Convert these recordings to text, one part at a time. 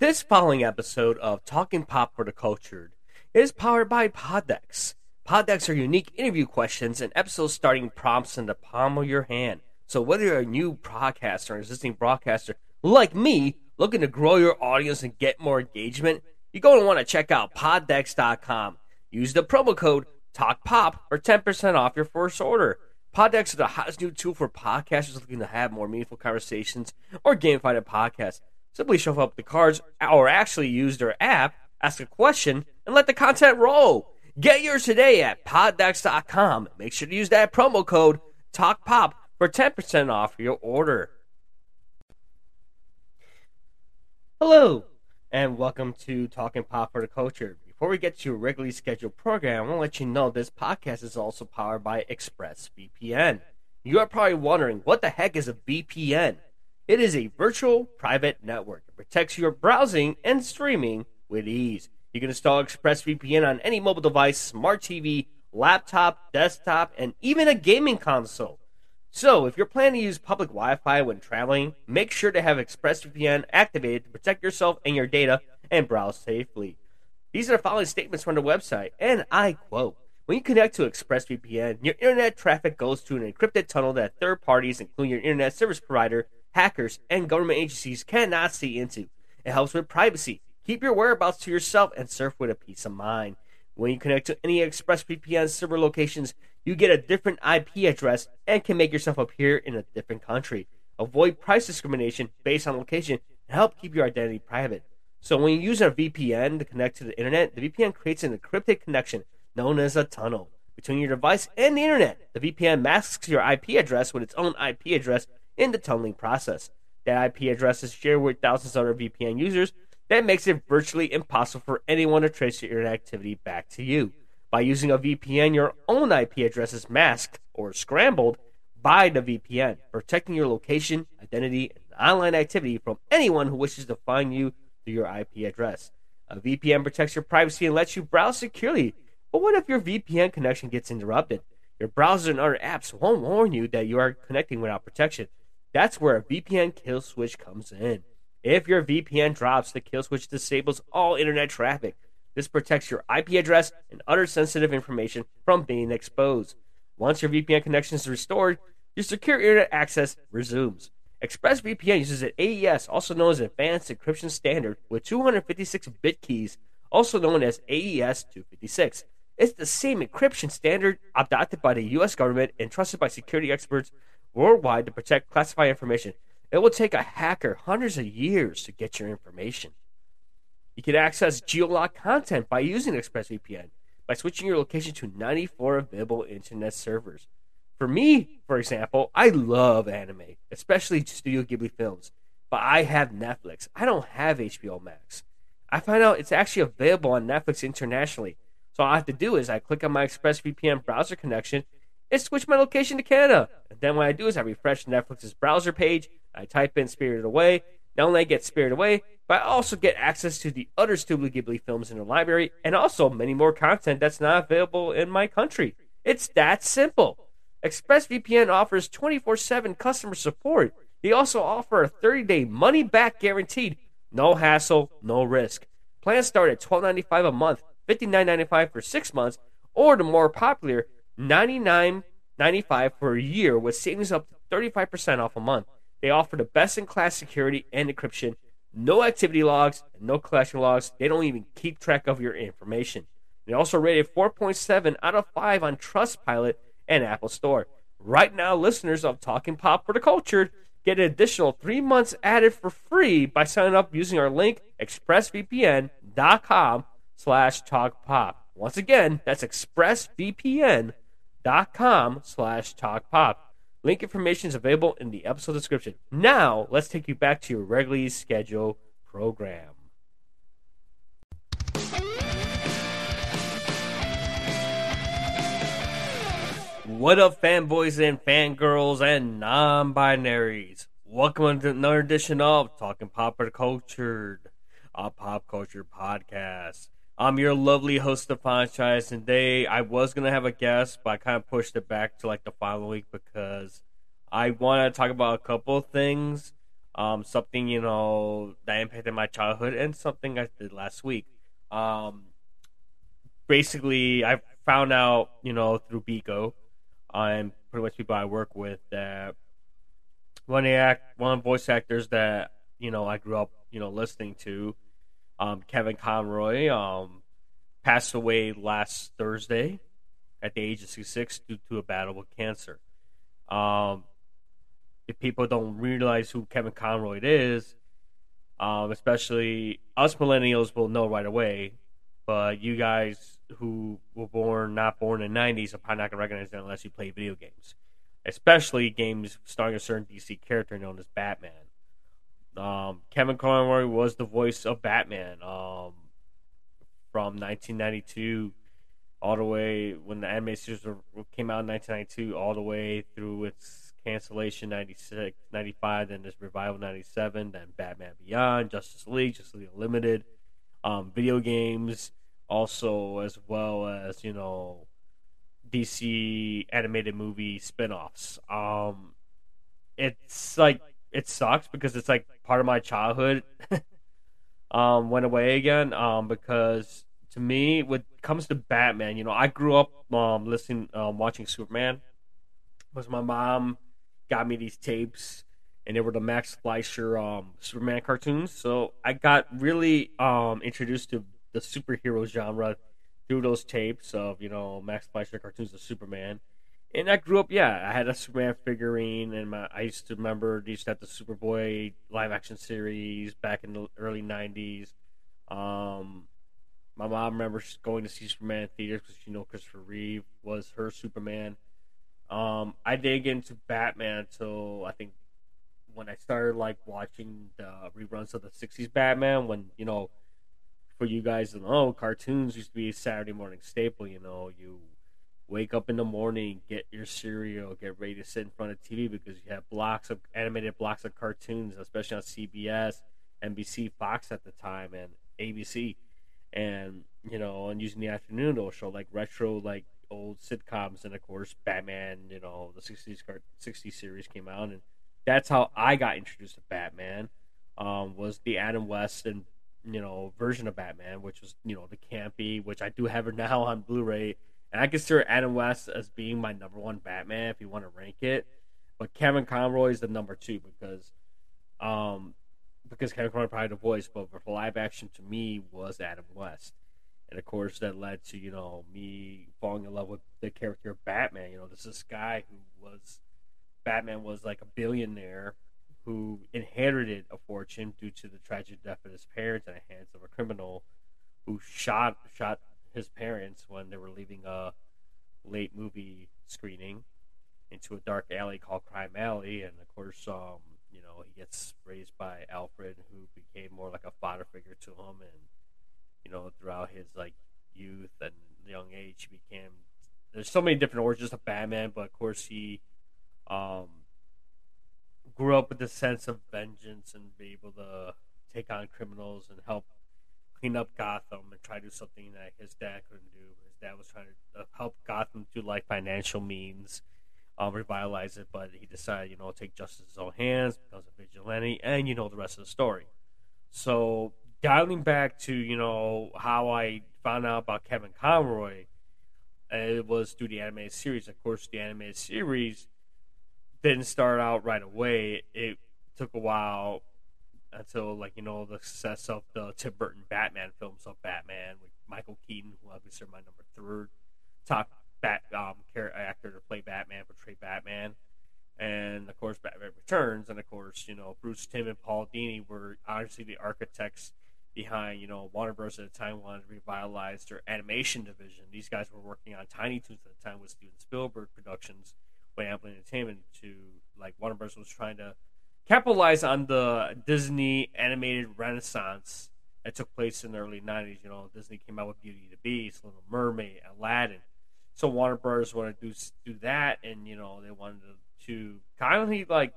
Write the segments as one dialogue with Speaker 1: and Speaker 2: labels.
Speaker 1: This following episode of Talking Pop for the Cultured is powered by Poddex. Poddex are unique interview questions and episode starting prompts in the palm of your hand. So whether you're a new broadcaster or an existing broadcaster like me, looking to grow your audience and get more engagement, you're going to want to check out poddex.com. Use the promo code TALKPOP for 10% off your first order. Poddex is the hottest new tool for podcasters looking to have more meaningful conversations or gamify a podcast. Simply shuffle up the cards or actually use their app, ask a question, and let the content roll. Get yours today at poddex.com. Make sure to use that promo code TALKPOP for 10% off your order. Hello, and welcome to Talking Pop for the Culture. Before we get to your regularly scheduled program, I want to let you know this podcast is also powered by ExpressVPN. You are probably wondering, what the heck is a VPN? It is a virtual private network that protects your browsing and streaming with ease. You can install ExpressVPN on any mobile device, smart TV, laptop, desktop, and even a gaming console. So, if you're planning to use public Wi Fi when traveling, make sure to have ExpressVPN activated to protect yourself and your data and browse safely. These are the following statements from the website, and I quote When you connect to ExpressVPN, your internet traffic goes to an encrypted tunnel that third parties, including your internet service provider, hackers, and government agencies cannot see into. It helps with privacy. Keep your whereabouts to yourself and surf with a peace of mind. When you connect to any ExpressVPN server locations, you get a different IP address and can make yourself appear in a different country. Avoid price discrimination based on location and help keep your identity private. So when you use a VPN to connect to the internet, the VPN creates an encrypted connection known as a tunnel between your device and the internet. The VPN masks your IP address with its own IP address in the tunneling process. That IP address is shared with thousands of other VPN users. That makes it virtually impossible for anyone to trace your internet activity back to you. By using a VPN, your own IP address is masked or scrambled by the VPN, protecting your location, identity, and online activity from anyone who wishes to find you through your IP address. A VPN protects your privacy and lets you browse securely. But what if your VPN connection gets interrupted? Your browser and other apps won't warn you that you are connecting without protection. That's where a VPN kill switch comes in. If your VPN drops, the kill switch disables all internet traffic. This protects your IP address and other sensitive information from being exposed. Once your VPN connection is restored, your secure internet access resumes. ExpressVPN uses an AES, also known as Advanced Encryption Standard, with 256 bit keys, also known as AES 256. It's the same encryption standard adopted by the US government and trusted by security experts worldwide to protect classified information. It will take a hacker hundreds of years to get your information. You can access geolocked content by using ExpressVPN by switching your location to 94 available internet servers. For me, for example, I love anime, especially Studio Ghibli films, but I have Netflix. I don't have HBO Max. I find out it's actually available on Netflix internationally. So all I have to do is I click on my ExpressVPN browser connection and switch my location to Canada. And then what I do is I refresh Netflix's browser page. I type in Spirited Away. Not only I get Spirited Away, but I also get access to the other Studio Ghibli films in the library and also many more content that's not available in my country. It's that simple. ExpressVPN offers 24 7 customer support. They also offer a 30 day money back guaranteed. No hassle, no risk. Plans start at $12.95 a month, $59.95 for six months, or the more popular $99.95 for a year with savings up to 35% off a month. They offer the best in class security and encryption, no activity logs, no collection logs. They don't even keep track of your information. They also rated 4.7 out of 5 on Trustpilot and Apple Store. Right now, listeners of Talking Pop for the Cultured get an additional three months added for free by signing up using our link expressvpn.com slash talk pop. Once again, that's expressvpn.com slash talk pop. Link information is available in the episode description. Now, let's take you back to your regularly scheduled program. What up, fanboys and fangirls and non binaries? Welcome to another edition of Talking Pop Cultured, a pop culture podcast. I'm your lovely host, Stefan Chais, and today I was gonna have a guest, but I kind of pushed it back to like the following week because I want to talk about a couple of things. Um, something you know that impacted my childhood, and something I did last week. Um, basically, I found out you know through Bico, and pretty much people I work with that one of act, one voice actors that you know I grew up you know listening to, um, Kevin Conroy, um, passed away last Thursday at the age of 66 due to a battle with cancer. Um, if people don't realize who Kevin Conroy is, um, especially us millennials will know right away, but you guys who were born not born in the 90s are probably not going to recognize it unless you play video games, especially games starring a certain DC character known as Batman. Um, Kevin Conroy was the voice of Batman um, from 1992 all the way when the anime series came out in 1992, all the way through its cancellation 96, 95, then this revival 97, then Batman Beyond, Justice League, Justice League Unlimited, um, video games, also as well as you know DC animated movie spin-offs. Um, it's like it sucks because it's like part of my childhood um, went away again um, because to me, when it comes to Batman, you know, I grew up um, listening, um, watching Superman. Was my mom got me these tapes, and they were the Max Fleischer um, Superman cartoons. So I got really um, introduced to the superhero genre through those tapes of you know Max Fleischer cartoons of Superman. And I grew up, yeah, I had a Superman figurine, and my, I used to remember used to have the Superboy live action series back in the early '90s. Um, my mom remembers going to see Superman in theaters because you know Christopher Reeve was her Superman. Um, I did get into Batman until I think when I started like watching the reruns of the '60s Batman. When you know, for you guys to know, cartoons used to be a Saturday morning staple. You know, you wake up in the morning, get your cereal, get ready to sit in front of TV because you have blocks of animated blocks of cartoons, especially on CBS, NBC, Fox at the time, and ABC and you know, and using the afternoon to show like retro like old sitcoms, and of course Batman. You know, the '60s '60s series came out, and that's how I got introduced to Batman. Um, was the Adam West and you know version of Batman, which was you know the campy, which I do have it now on Blu-ray, and I consider Adam West as being my number one Batman if you want to rank it. But Kevin Conroy is the number two because um, because Kevin Conroy provided a voice, but for live action to me was Adam West. And of course, that led to you know me falling in love with the character of Batman. You know, this this guy who was Batman was like a billionaire who inherited a fortune due to the tragic death of his parents at the hands of a criminal who shot shot his parents when they were leaving a late movie screening into a dark alley called Crime Alley, and of course, um, you know, he gets raised by Alfred, who became more like a father figure to him, and you know, throughout his like youth and young age, he became. There's so many different origins of Batman, but of course he um, grew up with a sense of vengeance and be able to take on criminals and help clean up Gotham and try to do something that his dad couldn't do. His dad was trying to help Gotham through like financial means uh, revitalize it, but he decided, you know, take justice in his own hands, becomes a vigilante, and you know the rest of the story. So, dialing back to, you know, how I found out about Kevin Conroy, it was through the animated series. Of course, the animated series didn't start out right away. It took a while until, like, you know, the success of the Tim Burton Batman films of Batman with Michael Keaton, who obviously my number third top Bat um, actor to play Batman, portray Batman, and of course Batman Returns, and of course you know Bruce Timm and Paul Dini were obviously the architects behind you know Warner Bros. at the time wanted to revitalize their animation division. These guys were working on Tiny Toons at the time with Steven Spielberg Productions, when Amblin Entertainment to like Warner Bros. was trying to capitalize on the Disney animated renaissance that took place in the early 90s. You know, Disney came out with Beauty and the Beast, Little Mermaid, Aladdin. So Warner Brothers wanted to do do that, and you know they wanted to, to kind of like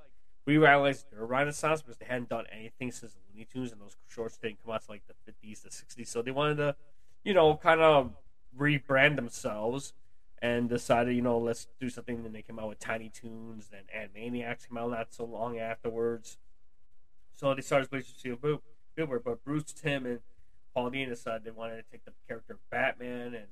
Speaker 1: revitalize their Renaissance because they hadn't done anything since Looney Tunes, and those shorts didn't come out to like the fifties, the sixties. So they wanted to, you know, kind of rebrand themselves and decided, you know, let's do something. And they came out with Tiny Toons, then Animaniacs came out not so long afterwards. So they started with Steven Spielberg, but Bruce, Timm, and Paul Dini decided they wanted to take the character of Batman and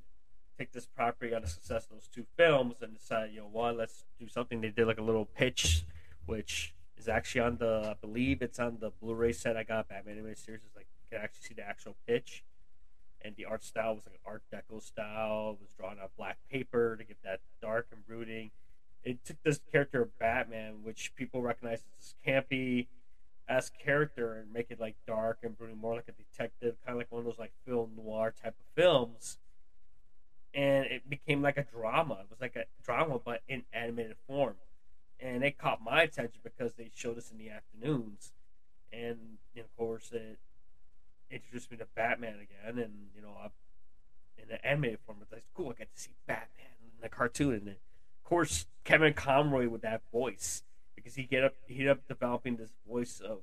Speaker 1: take this property on the success of those two films and decide, you know what, let's do something. They did like a little pitch, which is actually on the, I believe it's on the Blu-ray set I got. Batman animated series is like you can actually see the actual pitch, and the art style was like an Art Deco style. It was drawn on black paper to get that dark and brooding. It took this character of Batman, which people recognize as this campy as character, and make it like dark and brooding, more like a detective, kind of like one of those like film noir type of films and it became like a drama. It was like a drama, but in animated form. And it caught my attention because they showed us in the afternoons, and you of course it introduced me to Batman again, and you know, I, in the animated form, it's like cool. I get to see Batman in the cartoon, and of course Kevin Conroy with that voice because he get up, he ended up developing this voice of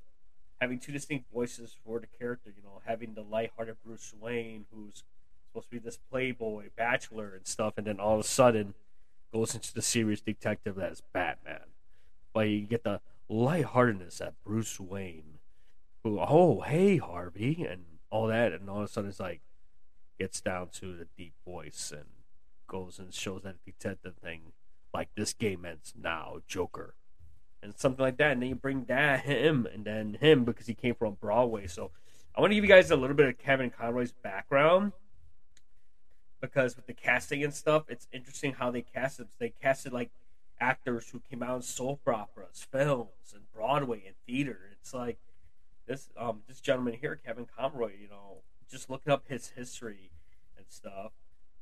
Speaker 1: having two distinct voices for the character. You know, having the lighthearted Bruce Wayne, who's supposed to be this playboy bachelor and stuff, and then all of a sudden goes into the serious detective that is Batman. But you get the lightheartedness that Bruce Wayne, who oh hey Harvey and all that, and all of a sudden it's like gets down to the deep voice and goes and shows that detective thing like this game ends now, Joker. And something like that, and then you bring that him and then him because he came from Broadway. So I want to give you guys a little bit of Kevin Conroy's background because with the casting and stuff, it's interesting how they casted. They casted like actors who came out in soap operas, films, and Broadway and theater. It's like this um this gentleman here, Kevin Conroy. You know, just looking up his history and stuff,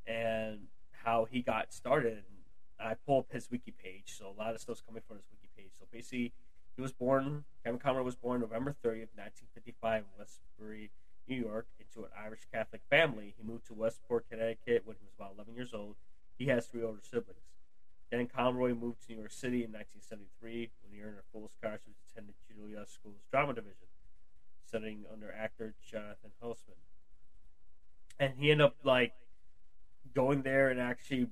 Speaker 1: and how he got started. And I pull up his wiki page, so a lot of stuff's coming from his wiki page. So basically, he was born. Kevin Conroy was born November 30th, 1955, in Westbury, New York, into an Irish Catholic family. He moved to Westport, Connecticut when he was about 11 years old. He has three older siblings. Dan Conroy moved to New York City in 1973 when he earned a full scholarship to attend the School's drama division, studying under actor Jonathan Houseman. And he ended up like going there and actually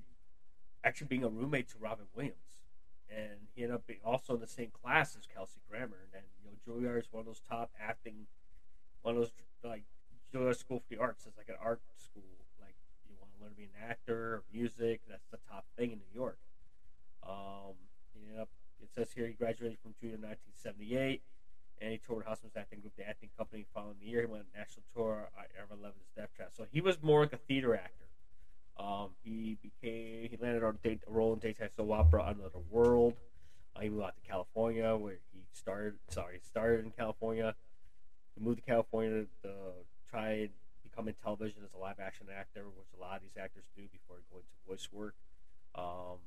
Speaker 1: actually being a roommate to Robin Williams. And he ended up being also in the same class as Kelsey Grammer. And you know, Juilliard is one of those top acting, one of those like Juilliard School for the Arts is like an art school. Like you want to learn to be an actor or music, that's the top thing in New York. Um, he ended up, it says here he graduated from Juilliard in 1978, and he toured Houseman's acting group, the acting company. Following the year, he went on a national tour. I ever loved his Death Trap. So he was more like a theater actor. Um, he became he landed on a role in daytime soap opera Another World. Uh, he moved out to California, where he started. Sorry, started in California he moved to California to try and become in television as a live action actor, which a lot of these actors do before going to voice work. Um,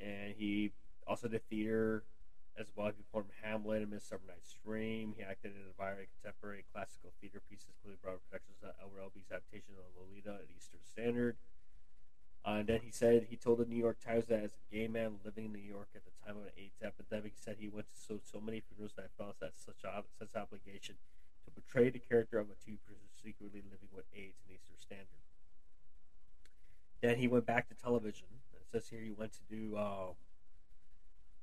Speaker 1: and he also did theater as well. He performed Hamlet and Midsummer Night's Dream. He acted in a variety of contemporary classical theater pieces, including Broadway productions of Elmer adaptation of Lolita and Eastern Standard. Uh, and then he said he told the New York Times that as a gay man living in New York at the time of an AIDS epidemic, he said he went to so so many funerals that I felt that such a such obligation to portray the character of a two person secretly living with AIDS in Eastern Standard. Then he went back to television. It says here he went to do. Um,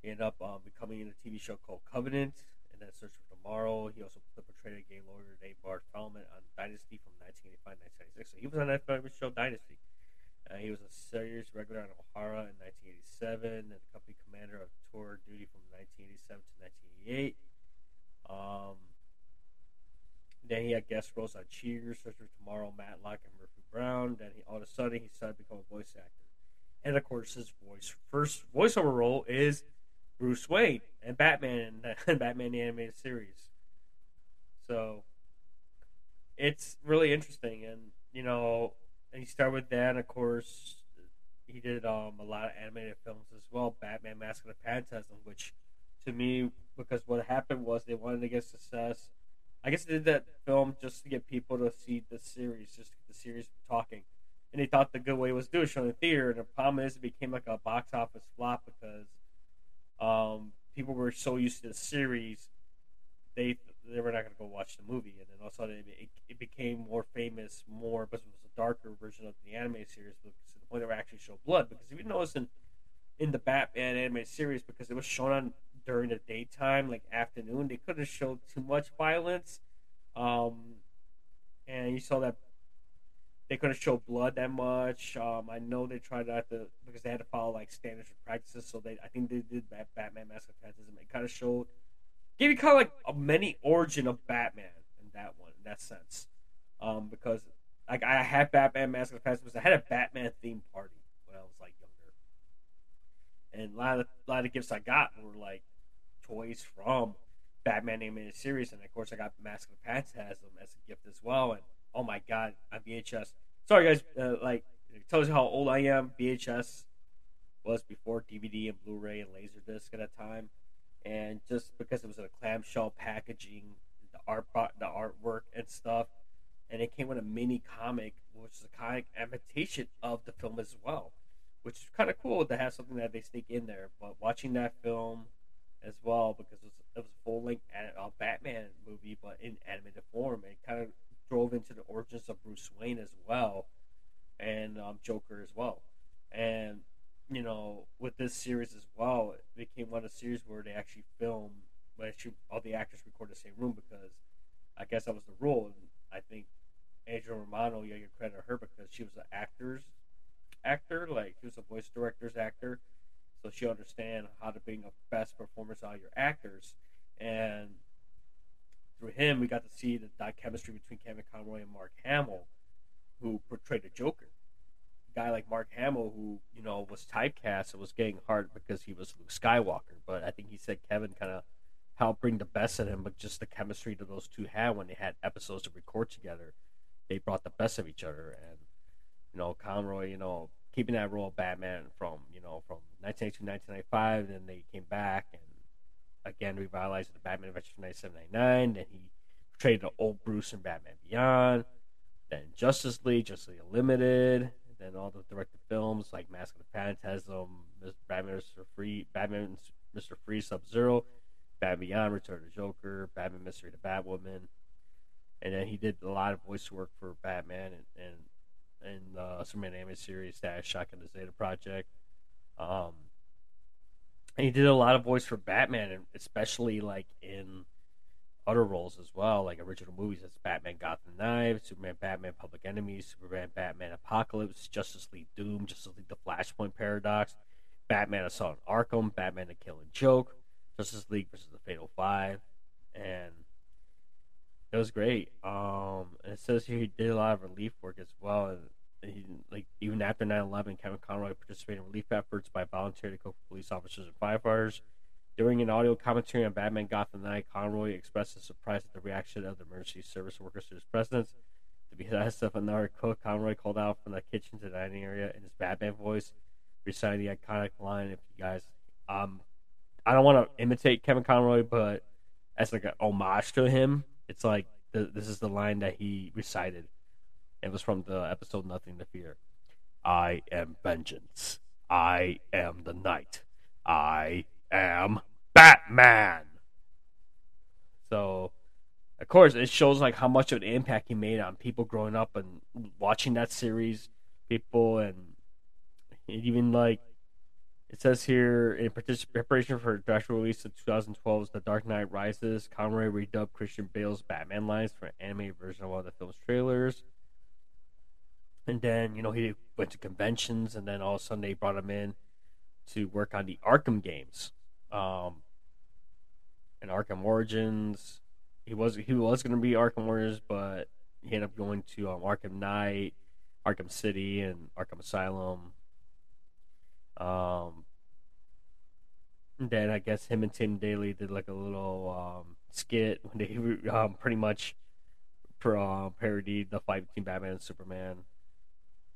Speaker 1: he ended up um, becoming in a TV show called Covenant, and then Search for Tomorrow. He also portrayed a gay lawyer named Bart Feldman on Dynasty from 1985 1996. So he was on that famous show Dynasty. Uh, he was a series regular on O'Hara in 1987 and the company commander of tour duty from 1987 to 1988. Um, then he had guest roles on Cheers, Search for Tomorrow, Matlock, and Murphy Brown. Then he, all of a sudden he started to become a voice actor. And of course, his voice first voiceover role is Bruce Wayne and Batman and Batman the animated series. So it's really interesting, and you know, and he started with that. Of course, he did um, a lot of animated films as well. Batman: Mask of the Phantasm, which to me, because what happened was they wanted to get success. I guess they did that film just to get people to see the series, just to get the series talking. And they thought the good way was to do it show in the theater. And the problem is, it became like a box office flop because um, people were so used to the series, they they were not going to go watch the movie. And then all of a sudden, it, it became more famous, more because it was a darker version of the anime series, to the point where it actually showed blood. Because if you notice in in the Batman anime series, because it was shown on during the daytime, like afternoon. They couldn't show too much violence, um, and you saw that they couldn't show blood that much. Um, I know they tried not to because they had to follow like standards and practices. So they, I think they did Batman Mask of Phantasm. It kind of showed, gave you kind of like a mini origin of Batman in that one, in that sense. Um, because like I had Batman Mask of Phantasm, I had a Batman theme party when I was like younger, and a lot of a lot of gifts I got were like toys from Batman animated series, and of course I got Mask of Phantasm as a gift as well. And oh my god, on VHS. Sorry guys, uh, like it tells you how old I am. VHS was before DVD and Blu-ray and Laserdisc at that time, and just because it was in a clamshell packaging, the art, the artwork and stuff, and it came with a mini comic, which is a comic imitation of the film as well, which is kind of cool to have something that they stick in there. But watching that film as well, because it was, it was a full length uh, Batman movie, but in animated form, it kind of drove into the origins of Bruce Wayne as well, and um, Joker as well, and you know with this series as well, it became one of the series where they actually filmed, but actually all the actors record the same room because I guess that was the rule, and I think Andrea Romano, you get credit her because she was an actor's actor, like she was a voice director's actor, so she understand how to bring a best performance out of your actors, and through him, we got to see the, chemistry between Kevin Conroy and Mark Hamill, who portrayed the Joker. A guy like Mark Hamill, who you know was typecast, it was getting hard because he was Luke Skywalker. But I think he said Kevin kind of helped bring the best in him, but just the chemistry that those two had when they had episodes to record together, they brought the best of each other. And you know, Conroy, you know, keeping that role of Batman from you know from 1982 1995, then they came back and again revitalized the Batman Adventures from 1999. Then he portrayed the old Bruce in Batman Beyond. Then Justice League, Justice League Unlimited. Then all the directed films like Mask of the Phantasm, Batman Mr. Freeze, Batman Mr. Freeze, Sub Zero, Batman Beyond, Return of the Joker, Batman Mystery the Batwoman, and then he did a lot of voice work for Batman and and and uh, Superman animated series, Shock and the Zeta Project. Um, and he did a lot of voice for Batman, and especially like in other roles as well, like original movies. That's Batman Gotham Knight, Superman Batman Public Enemies, Superman Batman Apocalypse, Justice League Doom, Justice League The Flashpoint Paradox, Batman Assault on Arkham, Batman The Killing Joke, Justice League versus the Fatal Five, and it was great. Um, and it says here he did a lot of relief work as well, and like even after 9/11, Kevin Conroy participated in relief efforts by volunteering to police officers and firefighters. During an audio commentary on Batman Gotham Knight, Conroy expressed his surprise at the reaction of the emergency service workers to his presence. To be asked of another cook, Conroy called out from the kitchen to the dining area in his Batman voice, reciting the iconic line. If you guys, um, I don't want to imitate Kevin Conroy, but as like an homage to him, it's like the, this is the line that he recited. It was from the episode Nothing to Fear. I am vengeance. I am the night. I am Batman. So, of course, it shows like how much of an impact he made on people growing up and watching that series. People and even like it says here in preparation for the release of 2012's The Dark Knight Rises, Conroy redubbed Christian Bale's Batman lines for an animated version of one of the film's trailers. And then, you know, he went to conventions, and then all of a sudden they brought him in to work on the Arkham games, um, and Arkham Origins. He was he was going to be Arkham Origins, but he ended up going to um, Arkham Knight, Arkham City, and Arkham Asylum. Um, then I guess him and Tim Daly did like a little um, skit when they um, pretty much uh, parodied the fight between Batman and Superman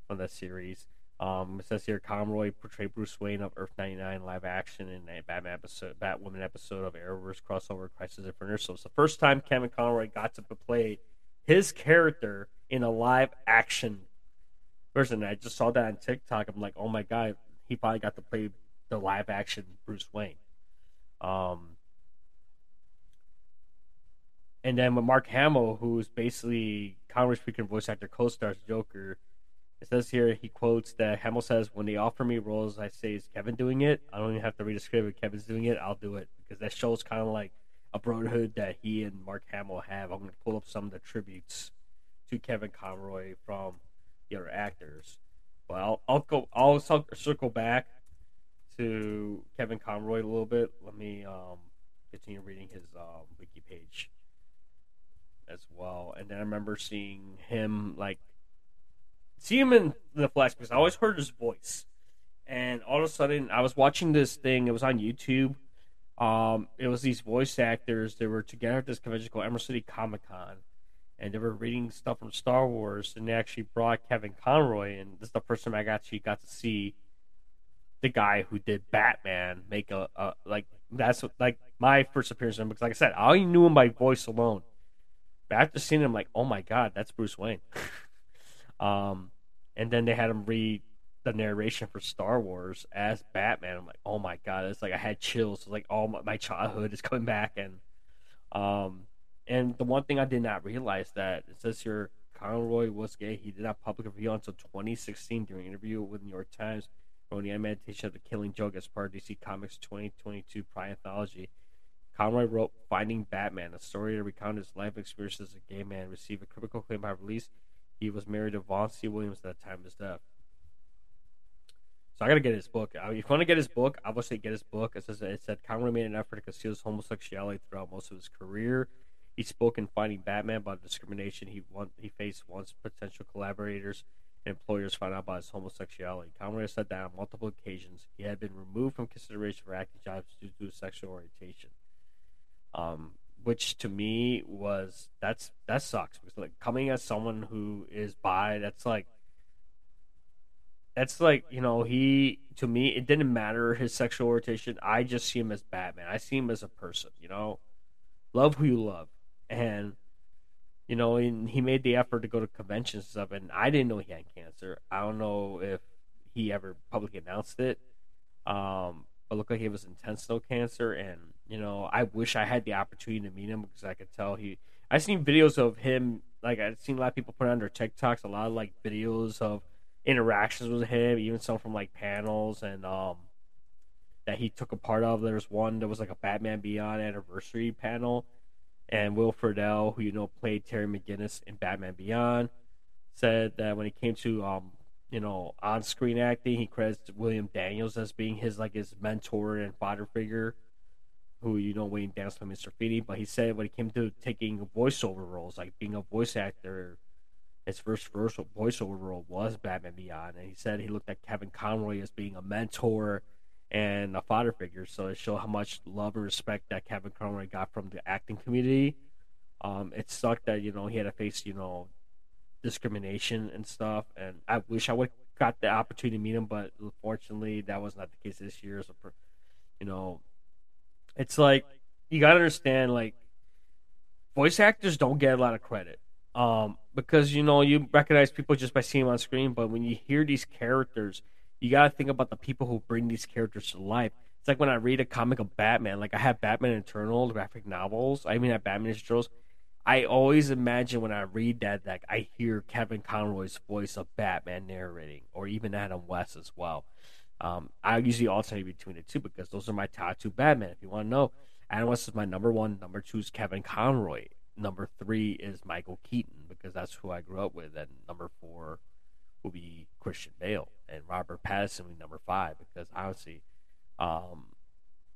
Speaker 1: on that series. Um, it says here Conroy portrayed Bruce Wayne of Earth 99 live action in a Batman episode, Batwoman episode of Arrowverse crossover Crisis Infinite. So it's the first time Kevin Conroy got to play his character in a live action version. I just saw that on TikTok. I'm like, oh my god, he finally got to play the live action Bruce Wayne. Um, and then with Mark Hamill, who's basically Conroy speaking voice actor, co-stars Joker It says here he quotes that Hamill says, "When they offer me roles, I say, is Kevin doing it? I don't even have to read a script. If Kevin's doing it, I'll do it because that shows kind of like a brotherhood that he and Mark Hamill have. I'm going to pull up some of the tributes to Kevin Conroy from the other actors. But I'll, I'll go. I'll circle back to Kevin Conroy a little bit. Let me um, continue reading his um, wiki page as well. And then I remember seeing him like see him in the flesh because I always heard his voice. And all of a sudden, I was watching this thing. It was on YouTube. Um, it was these voice actors. They were together at this convention called Emerald City Comic Con, and they were reading stuff from Star Wars. And they actually brought Kevin Conroy, and this is the first time I actually got to see the guy who did Batman make a, a like that's like my first appearance in because like I said, I only knew him by voice alone. But after seeing him, like, oh my god, that's Bruce Wayne. um, and then they had him read the narration for Star Wars as Batman. I'm like, oh my god, it's like I had chills. It's like all my, my childhood is coming back, and um, and the one thing I did not realize that it says here Conroy was gay. He did not publicly reveal until 2016 during an interview with the New York Times on the adaptation of The Killing Joke as part of DC Comics 2022 Pride Anthology. Conroy wrote Finding Batman, a story to recount his life experience as a gay man, received a critical acclaim by release. He was married to Vaughn C. Williams at the time of his death. So I gotta get his book. I mean, if you want to get his book, obviously get his book. It says it said Conroy made an effort to conceal his homosexuality throughout most of his career. He spoke in Finding Batman about discrimination he he faced once potential collaborators and employers found out about his homosexuality. Conroy said that on multiple occasions he had been removed from consideration for acting jobs due to his sexual orientation. Um, which to me was that's that sucks like coming as someone who is bi, that's like that's like you know he to me it didn't matter his sexual orientation. I just see him as Batman. I see him as a person. You know, love who you love, and you know, and he made the effort to go to conventions and stuff. And I didn't know he had cancer. I don't know if he ever publicly announced it. Um, but looked like he was intestinal cancer, and you know, I wish I had the opportunity to meet him because I could tell he. I've seen videos of him. Like I've seen a lot of people put on their TikToks a lot of like videos of interactions with him, even some from like panels and um that he took a part of. There's one that was like a Batman Beyond anniversary panel, and Will Friedle, who you know played Terry McGinnis in Batman Beyond, said that when it came to um you know on-screen acting, he credits William Daniels as being his like his mentor and father figure. Who you know Wayne Daniels from Mr. Feeny, but he said when it came to taking voiceover roles, like being a voice actor his first voiceover role was Batman Beyond, and he said he looked at Kevin Conroy as being a mentor and a father figure. So it showed how much love and respect that Kevin Conroy got from the acting community. Um, it sucked that you know he had to face you know discrimination and stuff, and I wish I would got the opportunity to meet him, but unfortunately that was not the case this year. So, you know, it's like you gotta understand like voice actors don't get a lot of credit um, because you know you recognize people just by seeing them on screen, but when you hear these characters, you got to think about the people who bring these characters to life. It's like when I read a comic of Batman, like I have Batman Eternal graphic novels. I mean, have Batman Eternals. I always imagine when I read that, like I hear Kevin Conroy's voice of Batman narrating, or even Adam West as well. Um, I usually alternate between the two because those are my top two Batman. If you want to know, Adam West is my number one. Number two is Kevin Conroy number three is Michael Keaton because that's who I grew up with, and number four will be Christian Bale, and Robert Pattinson will be number five because honestly, um,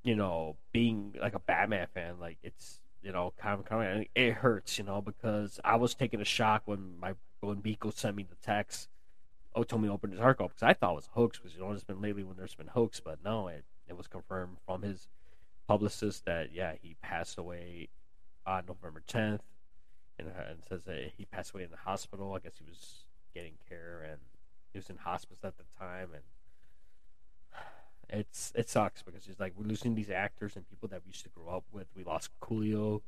Speaker 1: you know, being like a Batman fan, like it's you know kind of it hurts, you know, because I was taking a shock when my when Biko sent me the text. Oh, told me to open his article because I thought it was a hoax because you know it's been lately when there's been hoax, but no, it it was confirmed from his publicist that yeah he passed away on November 10th, and, uh, and says that he passed away in the hospital. I guess he was getting care, and he was in hospice at the time, and it's it sucks because it's like we're losing these actors and people that we used to grow up with. We lost Coolio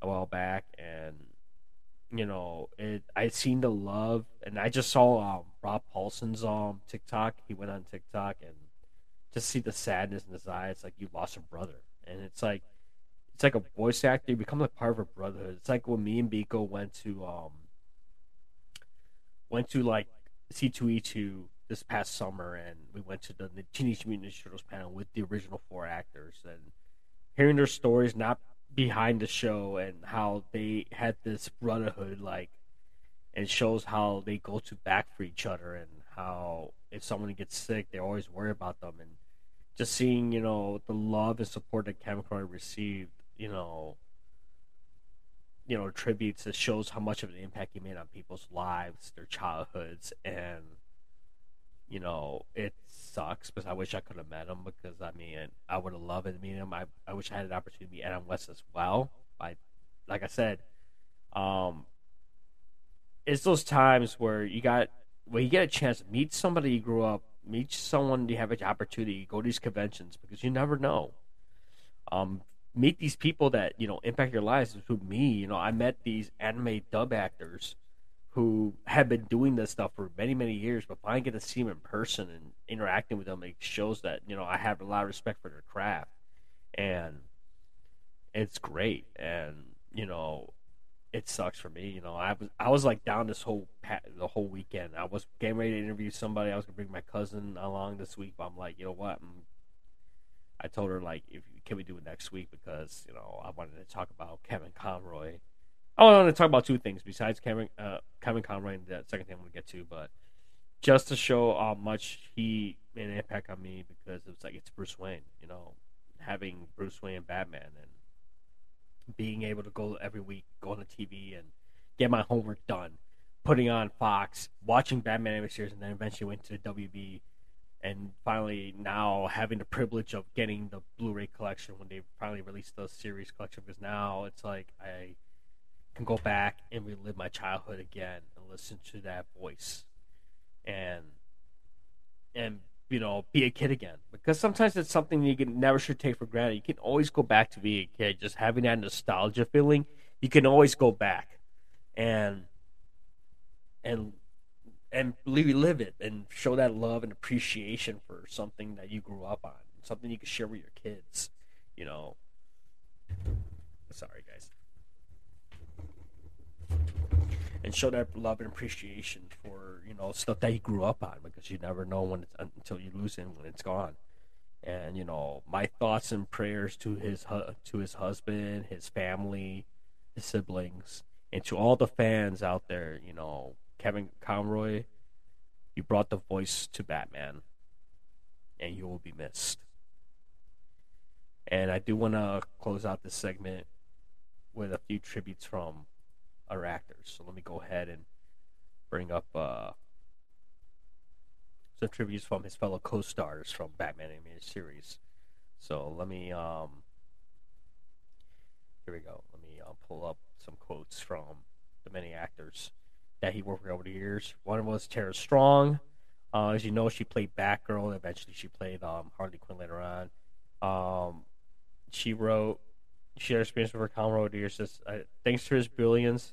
Speaker 1: a while back, and you know, it. I seen the love, and I just saw um, Rob Paulsen's um TikTok. He went on TikTok and just see the sadness in his eyes, like you lost a brother, and it's like it's like a voice actor. You become like part of a brotherhood. It's like when me and Biko went to um went to like C2E2 this past summer, and we went to the, the Teenage Mutant Ninja Turtles panel with the original four actors, and hearing their stories, not behind the show, and how they had this brotherhood, like, and shows how they go to back for each other, and how if someone gets sick, they always worry about them, and just seeing, you know, the love and support that Kevin received, you know, you know, tributes that shows how much of an impact he made on people's lives, their childhoods, and you know, it sucks because I wish I could have met him because I mean, I would have loved to meet him. I, I wish I had an opportunity to meet Adam West as well. I, like I said, um, it's those times where you got when you get a chance to meet somebody you grew up, meet someone you have an opportunity, go to these conventions because you never know. Um, meet these people that you know impact your lives. Through me, you know, I met these anime dub actors who have been doing this stuff for many many years, but finally get to see them in person and interacting with them, it shows that you know I have a lot of respect for their craft, and it's great. And you know, it sucks for me. You know, I was I was like down this whole the whole weekend. I was getting ready to interview somebody. I was gonna bring my cousin along this week, but I'm like, you know what? I'm, I told her like, if can we do it next week because you know I wanted to talk about Kevin Conroy. I want to talk about two things besides Kevin uh, Kevin Conroy and the second thing I'm going to get to, but just to show how much he made an impact on me because it was like it's Bruce Wayne, you know, having Bruce Wayne and Batman and being able to go every week, go on the TV and get my homework done, putting on Fox, watching Batman every series, and then eventually went to the WB, and finally now having the privilege of getting the Blu-ray collection when they finally released the series collection. Because now it's like I can go back and relive my childhood again and listen to that voice, and and you know, be a kid again. Because sometimes it's something you can never should take for granted. You can always go back to being a kid, just having that nostalgia feeling. You can always go back and and and relive it and show that love and appreciation for something that you grew up on, something you can share with your kids. You know. Sorry, guys and show that love and appreciation for you know stuff that you grew up on because you never know when it's until you lose it when it's gone. And you know my thoughts and prayers to his to his husband, his family, his siblings, and to all the fans out there. You know Kevin Conroy, you brought the voice to Batman, and you will be missed. And I do want to close out this segment with a few tributes from other actors. So let me go ahead and bring up uh, some tributes from his fellow co-stars from Batman animated series. So let me um, here we go. Let me uh, pull up some quotes from the many actors that he worked with over the years. One was Tara Strong. Uh, as you know, she played Batgirl. Eventually, she played um, Harley Quinn later on. Um, she wrote, she had experience with her Conroy over the years. Says, uh, thanks to his brilliance,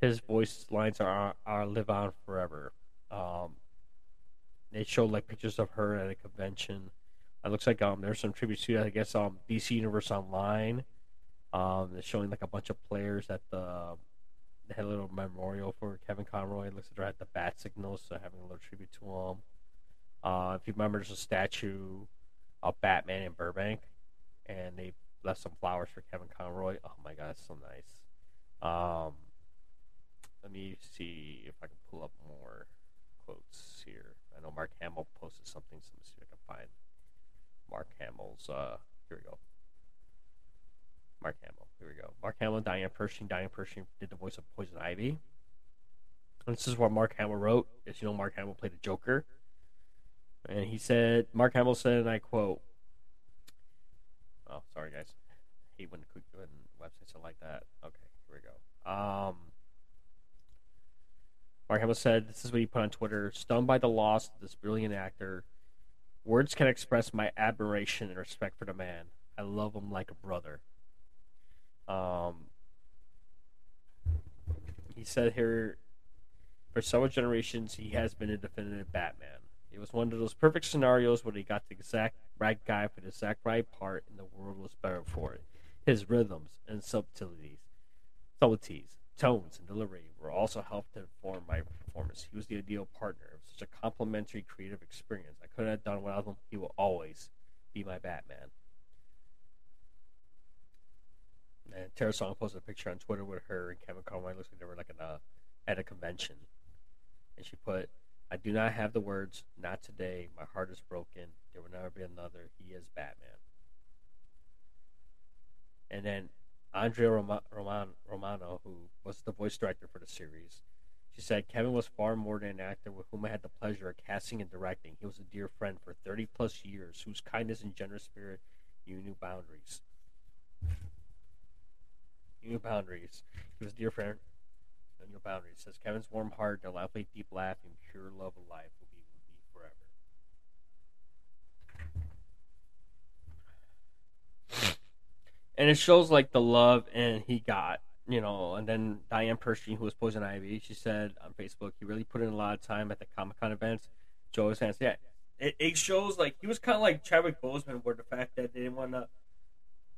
Speaker 1: his voice lines are are live on forever. Um, they showed like pictures of her at a convention. It looks like um there's some tributes to I guess um DC Universe Online. Um, they're showing like a bunch of players at the they had a little memorial for Kevin Conroy. It looks like they're at the bat signals, so having a little tribute to him. Uh, if you remember, there's a statue of Batman in Burbank, and they left some flowers for Kevin Conroy. Oh my god, it's so nice. Um, let me see if I can pull up more quotes here. I know Mark Hamill posted something, so let me see if I can find Mark Hamill's. Uh, here we go. Mark Hamill. Here we go. Mark Hamill and Diane Pershing. Diane Pershing did the voice of Poison Ivy. And this is what Mark Hamill wrote. As you know, Mark Hamill played the Joker. And he said, Mark Hamill said, and I quote, Oh, sorry, guys. I hate when, when websites are like that. Okay, here we go. Um, Mark Hamill said, This is what he put on Twitter stunned by the loss of this brilliant actor. Words can express my admiration and respect for the man. I love him like a brother. Um, he said here, for several generations, he has been a definitive Batman. It was one of those perfect scenarios where he got the exact right guy for the exact right part, and the world was better for it. His rhythms and subtleties, subtleties tones, and delivery were also helped to inform my performance. He was the ideal partner. It was such a complimentary creative experience. I couldn't have done without him. He will always be my Batman. And Tara Strong posted a picture on Twitter with her and Kevin Conroy. Looks like they were like in a, at a convention. And she put, I do not have the words, not today. My heart is broken. There will never be another. He is Batman. And then Andrea Roma- Roman- Romano, who was the voice director for the series, she said Kevin was far more than an actor with whom I had the pleasure of casting and directing. He was a dear friend for 30 plus years, whose kindness and generous spirit knew new boundaries. New boundaries. He was a dear friend and new boundaries. Says Kevin's warm heart, their lively, deep laugh, and pure love of life will be with me forever. And it shows like the love and he got you know and then diane pershing who was poison ivy she said on facebook he really put in a lot of time at the comic-con events. Joe was yeah. It, it shows like he was kind of like chadwick boseman where the fact that they didn't want to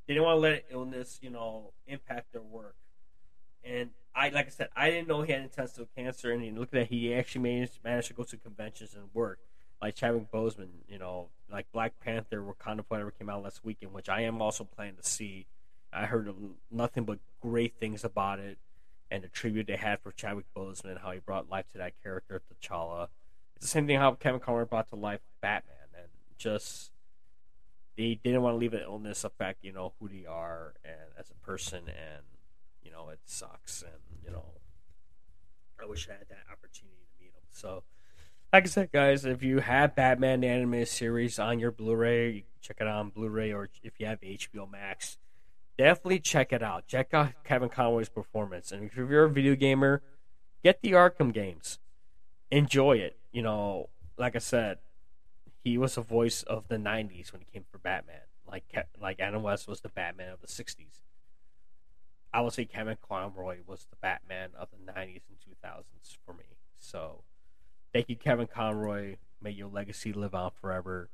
Speaker 1: they didn't want to let illness you know impact their work. And i like i said i didn't know he had intestinal cancer and look at he actually managed, managed to go to conventions and work like Chadwick Boseman, you know, like Black Panther, Wakanda Forever came out last weekend, which I am also planning to see. I heard nothing but great things about it, and the tribute they had for Chadwick Boseman, how he brought life to that character, T'Challa. It's the same thing how Kevin Conroy brought to life Batman, and just they didn't want to leave an illness affect, you know, who they are and as a person, and you know, it sucks, and you know, I wish I had that opportunity to meet him. So like I said, guys, if you have Batman the animated series on your Blu-ray, check it out on Blu-ray, or if you have HBO Max, definitely check it out. Check out Kevin Conroy's performance, and if you're a video gamer, get the Arkham games, enjoy it. You know, like I said, he was a voice of the '90s when he came for Batman, like like Adam West was the Batman of the '60s. I would say Kevin Conroy was the Batman of the '90s and 2000s for me. So Thank you, Kevin Conroy. May your legacy live on forever.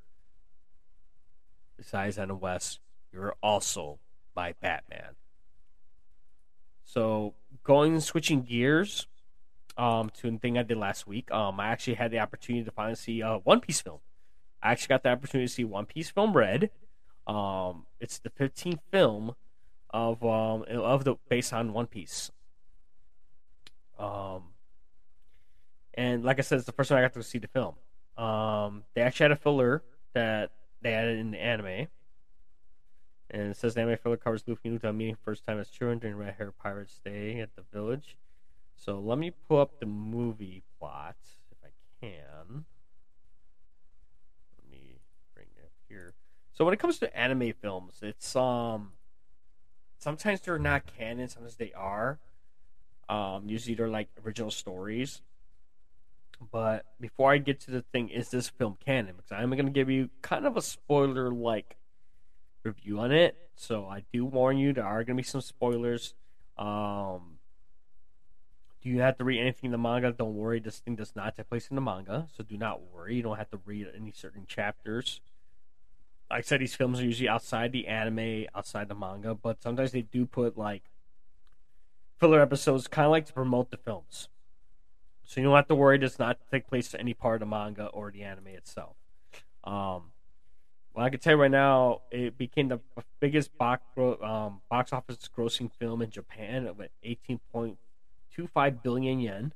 Speaker 1: Besides Adam West, you're also my Batman. So going switching gears um, to a thing I did last week. Um, I actually had the opportunity to finally see a uh, One Piece film. I actually got the opportunity to see One Piece film Red. Um, it's the 15th film of um of the based on One Piece. Um, and like I said, it's the first time I got to see the film. Um, they actually had a filler that they added in the anime. And it says the anime filler covers Luffy and Uta meeting first time as children during Red Hair Pirate's stay at the village. So let me pull up the movie plot if I can. Let me bring it up here. So when it comes to anime films, it's um sometimes they're not canon, sometimes they are. Um, usually they're like original stories. But before I get to the thing, is this film canon? Because I'm going to give you kind of a spoiler like review on it. So I do warn you, there are going to be some spoilers. Um, do you have to read anything in the manga? Don't worry, this thing does not take place in the manga. So do not worry. You don't have to read any certain chapters. Like I said, these films are usually outside the anime, outside the manga, but sometimes they do put like filler episodes, kind of like to promote the films. So you don't have to worry. It does not take place in any part of the manga or the anime itself. Um, well, I can tell you right now, it became the biggest box um, box office grossing film in Japan with 18.25 billion yen.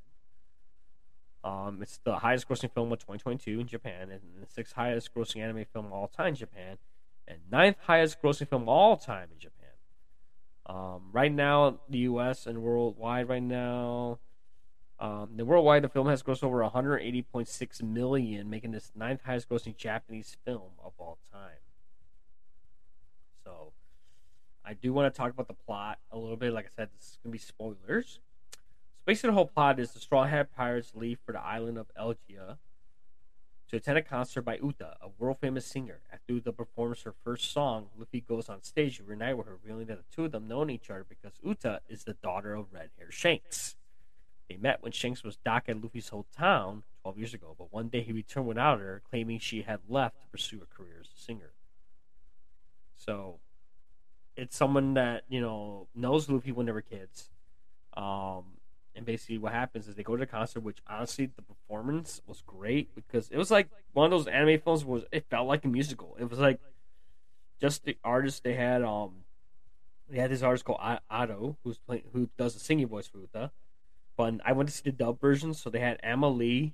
Speaker 1: Um, it's the highest grossing film of 2022 in Japan, and the sixth highest grossing anime film of all time in Japan, and ninth highest grossing film of all time in Japan. Um, right now, the U.S. and worldwide, right now, um, the worldwide, the film has grossed over 180.6 million, making this ninth highest grossing Japanese film of all time. So, I do want to talk about the plot a little bit. Like I said, this is going to be spoilers. So, basically, the whole plot is the Straw Hat Pirates leave for the island of Elegia to attend a concert by Uta, a world famous singer. After Uta performs her first song, Luffy goes on stage to reunite with her, revealing that the two of them know each other because Uta is the daughter of Red Hair Shanks. They met when Shanks was docked at Luffy's hometown 12 years ago, but one day he returned without her, claiming she had left to pursue a career as a singer. So, it's someone that, you know, knows Luffy when they were kids. Um, and basically, what happens is they go to the concert, which honestly, the performance was great because it was like one of those anime films was it felt like a musical. It was like just the artist they had. Um, they had this artist called Ado, who's playing, who does the singing voice for Uta. But I went to see the dub version, so they had AmaLee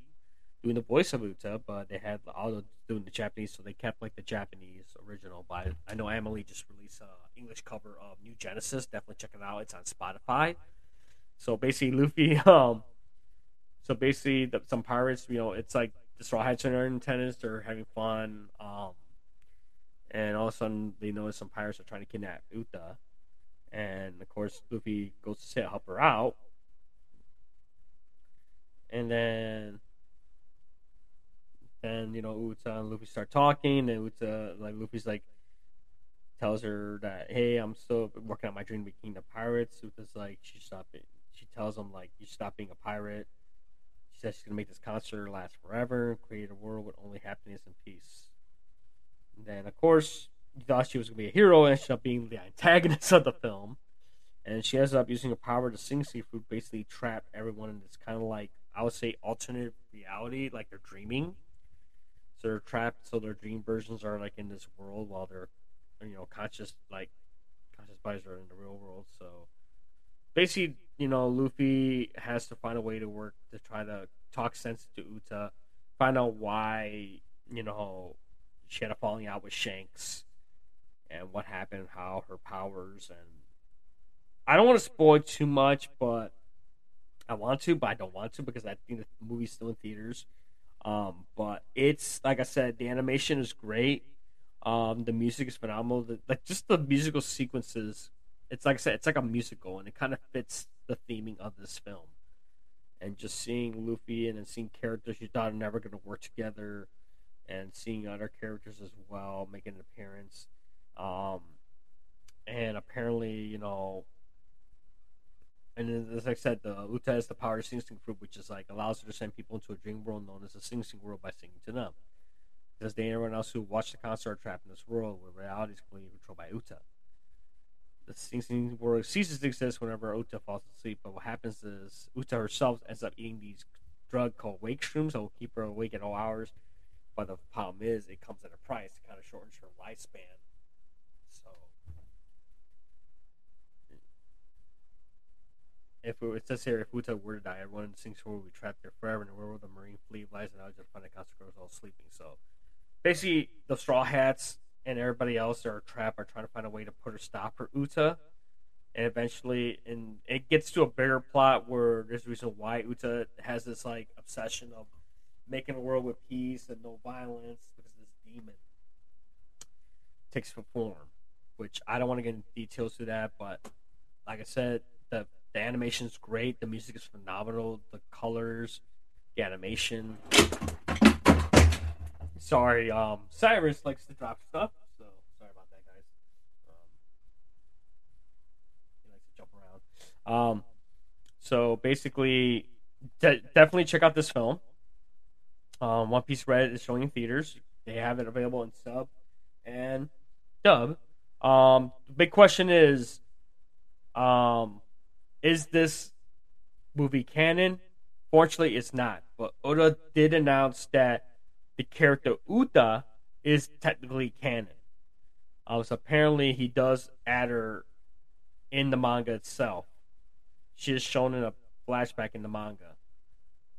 Speaker 1: doing the voice of Uta, but they had Ado doing the Japanese, so they kept like the Japanese original. But I, know Lee just released an English cover of New Genesis. Definitely check it out. It's on Spotify. So basically, Luffy, um, so basically, the, some pirates, you know, it's like the Straw Hats are in tennis, they're having fun, um, and all of a sudden they notice some pirates are trying to kidnap Uta, and of course Luffy goes to help her out, and then then you know Uta and Luffy start talking, and Uta like Luffy's like tells her that hey I'm still working on my dream to be king of pirates. Uta's like she's stopping. She tells him like you stop being a pirate. She says she's gonna make this concert last forever, create a world with only happiness and peace. And then of course you thought she was gonna be a hero, and she ended up being the antagonist of the film. And she ends up using her power to sing seafood, basically trap everyone in this kind of like I would say alternate reality, like they're dreaming. So they're trapped, so their dream versions are like in this world while they're you know conscious like conscious bodies are in the real world. So basically, you know, Luffy has to find a way to work to try to talk sense to Uta, find out why you know she had a falling out with Shanks, and what happened, how her powers, and I don't want to spoil too much, but I want to, but I don't want to because I think the movie's still in theaters. Um, but it's like I said, the animation is great. Um, the music is phenomenal. The, like just the musical sequences, it's like I said, it's like a musical, and it kind of fits the theming of this film. And just seeing Luffy and then seeing characters you thought are never going to work together, and seeing other characters as well making an appearance. Um, and apparently, you know, and as I said, the Uta has the power to Sing Sing fruit, which is like allows her to send people into a dream world known as the Sing Sing world by singing to them. Because they and everyone else who watch the concert are trapped in this world where reality is completely controlled by Uta. The Sing Sing world ceases to exist whenever Uta falls asleep, but what happens is Uta herself ends up eating these drug called wake shrooms that will keep her awake at all hours. But the problem is, it comes at a price. It kind of shortens her lifespan if it, it says here, if Uta were to die, everyone in Singapore would be trapped there forever, and where the Marine fleet lies, and I would just find the consequences all sleeping. So, basically, the Straw Hats and everybody else that are trapped are trying to find a way to put a stop for Uta. And eventually, and it gets to a bigger plot where there's a reason why Uta has this like obsession of making a world with peace and no violence because this demon takes form. Which I don't want to get into details to that, but like I said, the the animation is great. The music is phenomenal. The colors, the animation. Sorry, um, Cyrus likes to drop stuff, so sorry about that, guys. Um, he likes to jump around. Um, so basically, de- definitely check out this film. Um, One Piece Red is showing in theaters. They have it available in sub and dub. Um, the big question is, um, is this movie canon? Fortunately, it's not. But Oda did announce that the character Uta is technically canon. Um, so apparently, he does add her in the manga itself. She is shown in a flashback in the manga,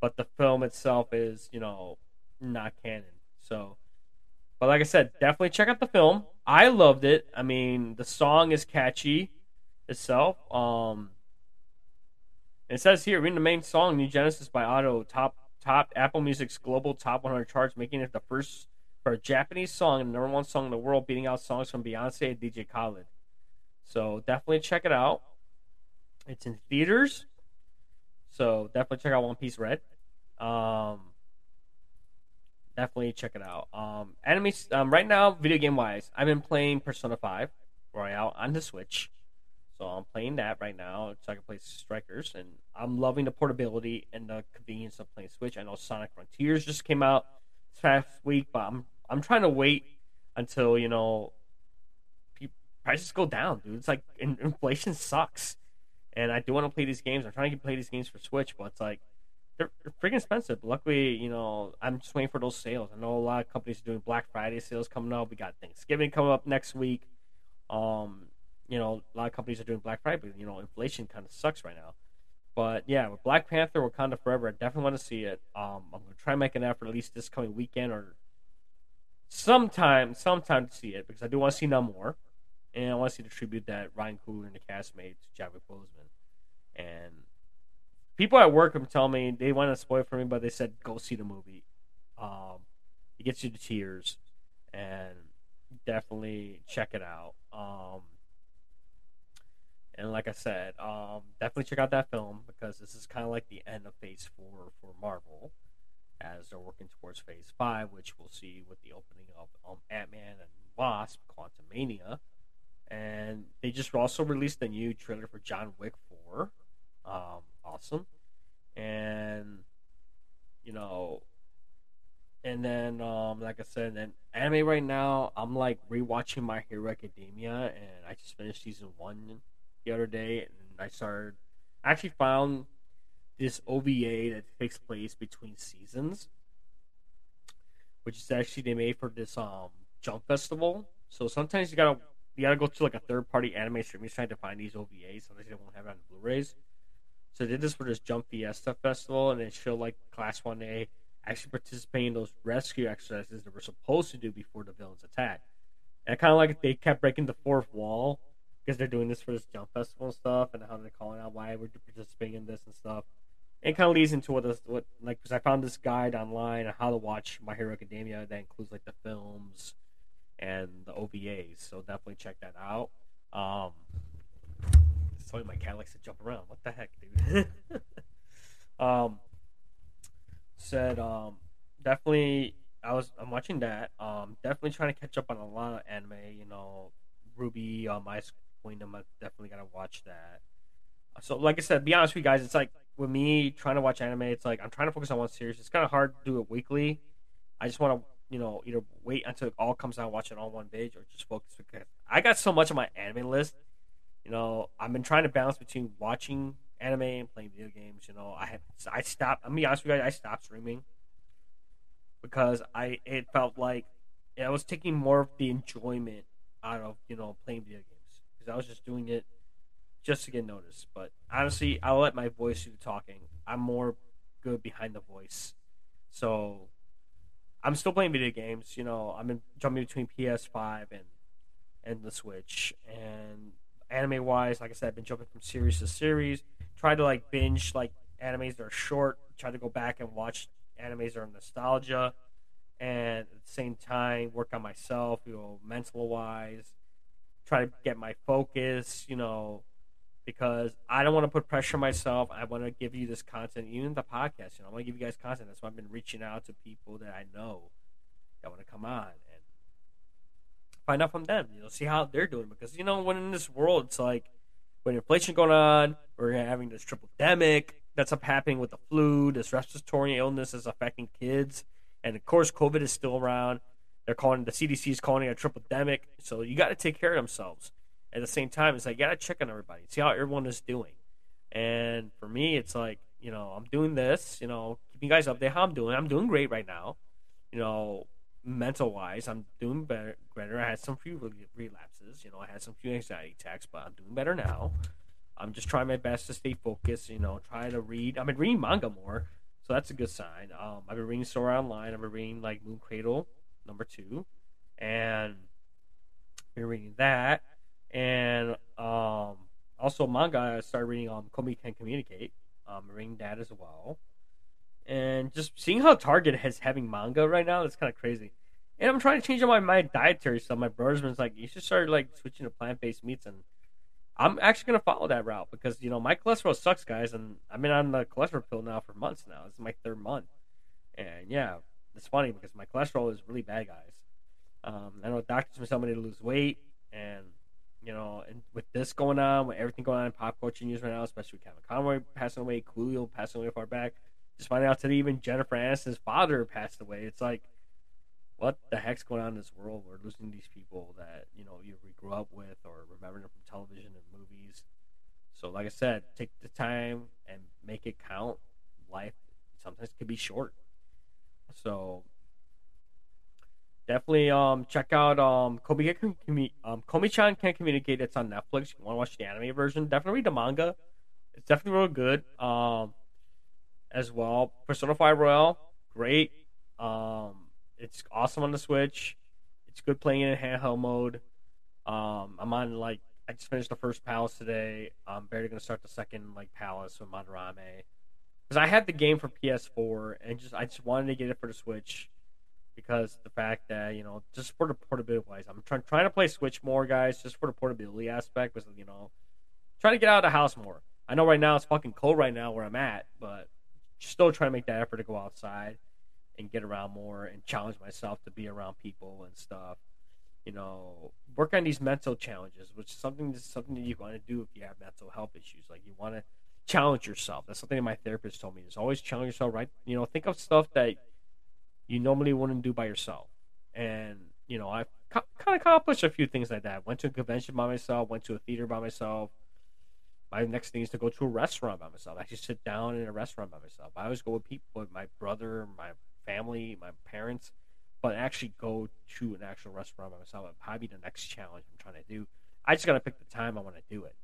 Speaker 1: but the film itself is, you know, not canon. So, but like I said, definitely check out the film. I loved it. I mean, the song is catchy itself. Um, it says here, reading the main song, New Genesis by Ado, top top Apple Music's global top 100 charts, making it the first for a Japanese song and number one song in the world, beating out songs from Beyonce and DJ Khaled. So definitely check it out. It's in theaters, so definitely check out One Piece Red. Um, definitely check it out. Um, anime. Um, right now, video game wise, I've been playing Persona 5 Royal on the Switch. So I'm playing that right now so I can play Strikers, and I'm loving the portability and the convenience of playing Switch. I know Sonic Frontiers just came out this past week, but I'm I'm trying to wait until you know prices go down, dude. It's like inflation sucks, and I do want to play these games. I'm trying to play these games for Switch, but it's like they're, they're freaking expensive. Luckily, you know, I'm just waiting for those sales. I know a lot of companies are doing Black Friday sales coming up. We got Thanksgiving coming up next week. Um, you know, a lot of companies are doing Black Friday, but you know, inflation kind of sucks right now. But yeah, with Black Panther, Wakanda Forever, I definitely want to see it. Um, I'm gonna try and make an effort at least this coming weekend or sometime, sometime to see it because I do want to see Namor, and I want to see the tribute that Ryan Coogler and the cast made to Chadwick Boseman. And people at work have telling me they want to spoil for me, but they said go see the movie. Um, it gets you to tears, and definitely check it out. Um, and like I said, um, definitely check out that film because this is kind of like the end of Phase Four for Marvel, as they're working towards Phase Five, which we'll see with the opening of um, Ant Man and Wasp: Quantumania, and they just also released a new trailer for John Wick Four. Um, awesome, and you know, and then um, like I said, then anime right now, I'm like rewatching My Hero Academia, and I just finished season one the other day, and I started. I actually found this OVA that takes place between seasons, which is actually they made for this um Jump Festival. So sometimes you gotta you gotta go to like a third party anime streaming site to find these OVAs. Sometimes they won't have it on Blu-rays. So they did this for this Jump Festa Festival, and it showed like Class One A actually participating in those rescue exercises that we're supposed to do before the villains attack. And kind of like they kept breaking the fourth wall because they're doing this for this jump festival and stuff, and how they're calling out why we're participating in this and stuff. And it kind of leads into what this, what like because I found this guide online on how to watch My Hero Academia that includes like the films and the OVAs. So definitely check that out. Um, sorry, my cat likes to jump around. What the heck, dude? um, said um, definitely. I was I'm watching that. Um, definitely trying to catch up on a lot of anime. You know, RWBY, um, Ice Queendom. I uh, definitely gotta watch that. So, like I said, be honest with you guys, it's like with me trying to watch anime, it's like I'm trying to focus on one series. It's kind of hard to do it weekly. I just want to, you know, either wait until it all comes out, watch it on one page, or just focus because I got so much on my anime list. You know, I've been trying to balance between watching anime and playing video games. You know, I had I stopped. I'm be honest with you guys, I stopped streaming because I it felt like I was taking more of the enjoyment out of you know playing video games because I was just doing it just to get noticed. But honestly, I'll let my voice do the talking. I'm more good behind the voice, so I'm still playing video games. You know, I'm in, jumping between PS5 and and the Switch. And anime wise, like I said, I've been jumping from series to series. Try to like binge like animes that are short. Try to go back and watch animes that are nostalgia and at the same time work on myself, you know, mental wise, try to get my focus, you know, because I don't want to put pressure on myself. I want to give you this content, even the podcast. You know, I want to give you guys content. That's why I've been reaching out to people that I know that want to come on and find out from them. You know, see how they're doing because you know, when in this world, it's like when inflation going on, we're having this triple demic that's up happening with the flu. This respiratory illness is affecting kids and of course, COVID is still around. They're calling the CDC is calling it a triple demic. So you got to take care of themselves. At the same time, it's like you got to check on everybody, see how everyone is doing. And for me, it's like you know I'm doing this. You know, keeping you guys updated how I'm doing. I'm doing great right now. You know, mental wise, I'm doing better. Better. I had some few relapses. You know, I had some few anxiety attacks, but I'm doing better now. I'm just trying my best to stay focused. You know, try to read. I've been reading manga more. So that's a good sign. Um, I've been reading Sword Online. I've been reading like Moon Cradle number two, and been reading that, and um, also manga. I started reading um Komi Can Communicate. Um, reading that as well, and just seeing how Target has having manga right now. It's kind of crazy. And I'm trying to change my, my dietary stuff. My brother's been like, you should start like switching to plant based meats and I'm actually gonna follow that route because you know my cholesterol sucks, guys, and I've been on the cholesterol pill now for months now. Is my third month, and yeah, it's funny because my cholesterol is really bad, guys. Um, I know doctors been telling me to lose weight, and you know, and with this going on, with everything going on in pop culture news right now, especially with Kevin Conroy passing away, Coolio passing away far back, just finding out today even Jennifer Aniston's father passed away. It's like what the heck's going on in this world? We're losing these people that you know you grew up with or remember them from television and movies. So, like I said, take the time and make it count. Life sometimes can be short. So, definitely um check out um Kobe can um Komi-chan can communicate. It's on Netflix. you want to watch the anime version, definitely read the manga. It's definitely real good. Um, as well, Persona Five Royal, great. Um, it's awesome on the Switch. It's good playing in handheld mode. Um, I'm on like I just finished the first palace today. I'm barely gonna start the second like palace with Madarame because I had the game for PS4 and just I just wanted to get it for the Switch because the fact that you know just for the portability wise, I'm trying trying to play Switch more, guys, just for the portability aspect. Because you know, trying to get out of the house more. I know right now it's fucking cold right now where I'm at, but still trying to make that effort to go outside and get around more and challenge myself to be around people and stuff. You know, work on these mental challenges, which is something something that you want to do if you have mental health issues. Like you want to challenge yourself. That's something that my therapist told me. Is always challenge yourself. Right? You know, think of stuff that you normally wouldn't do by yourself. And you know, I've kind of accomplished a few things like that. Went to a convention by myself. Went to a theater by myself my next thing is to go to a restaurant by myself. I actually sit down in a restaurant by myself. I always go with people, with my brother, my family, my parents, but actually go to an actual restaurant by myself. It'd probably the next challenge I'm trying to do. I just got to pick the time I want to do it.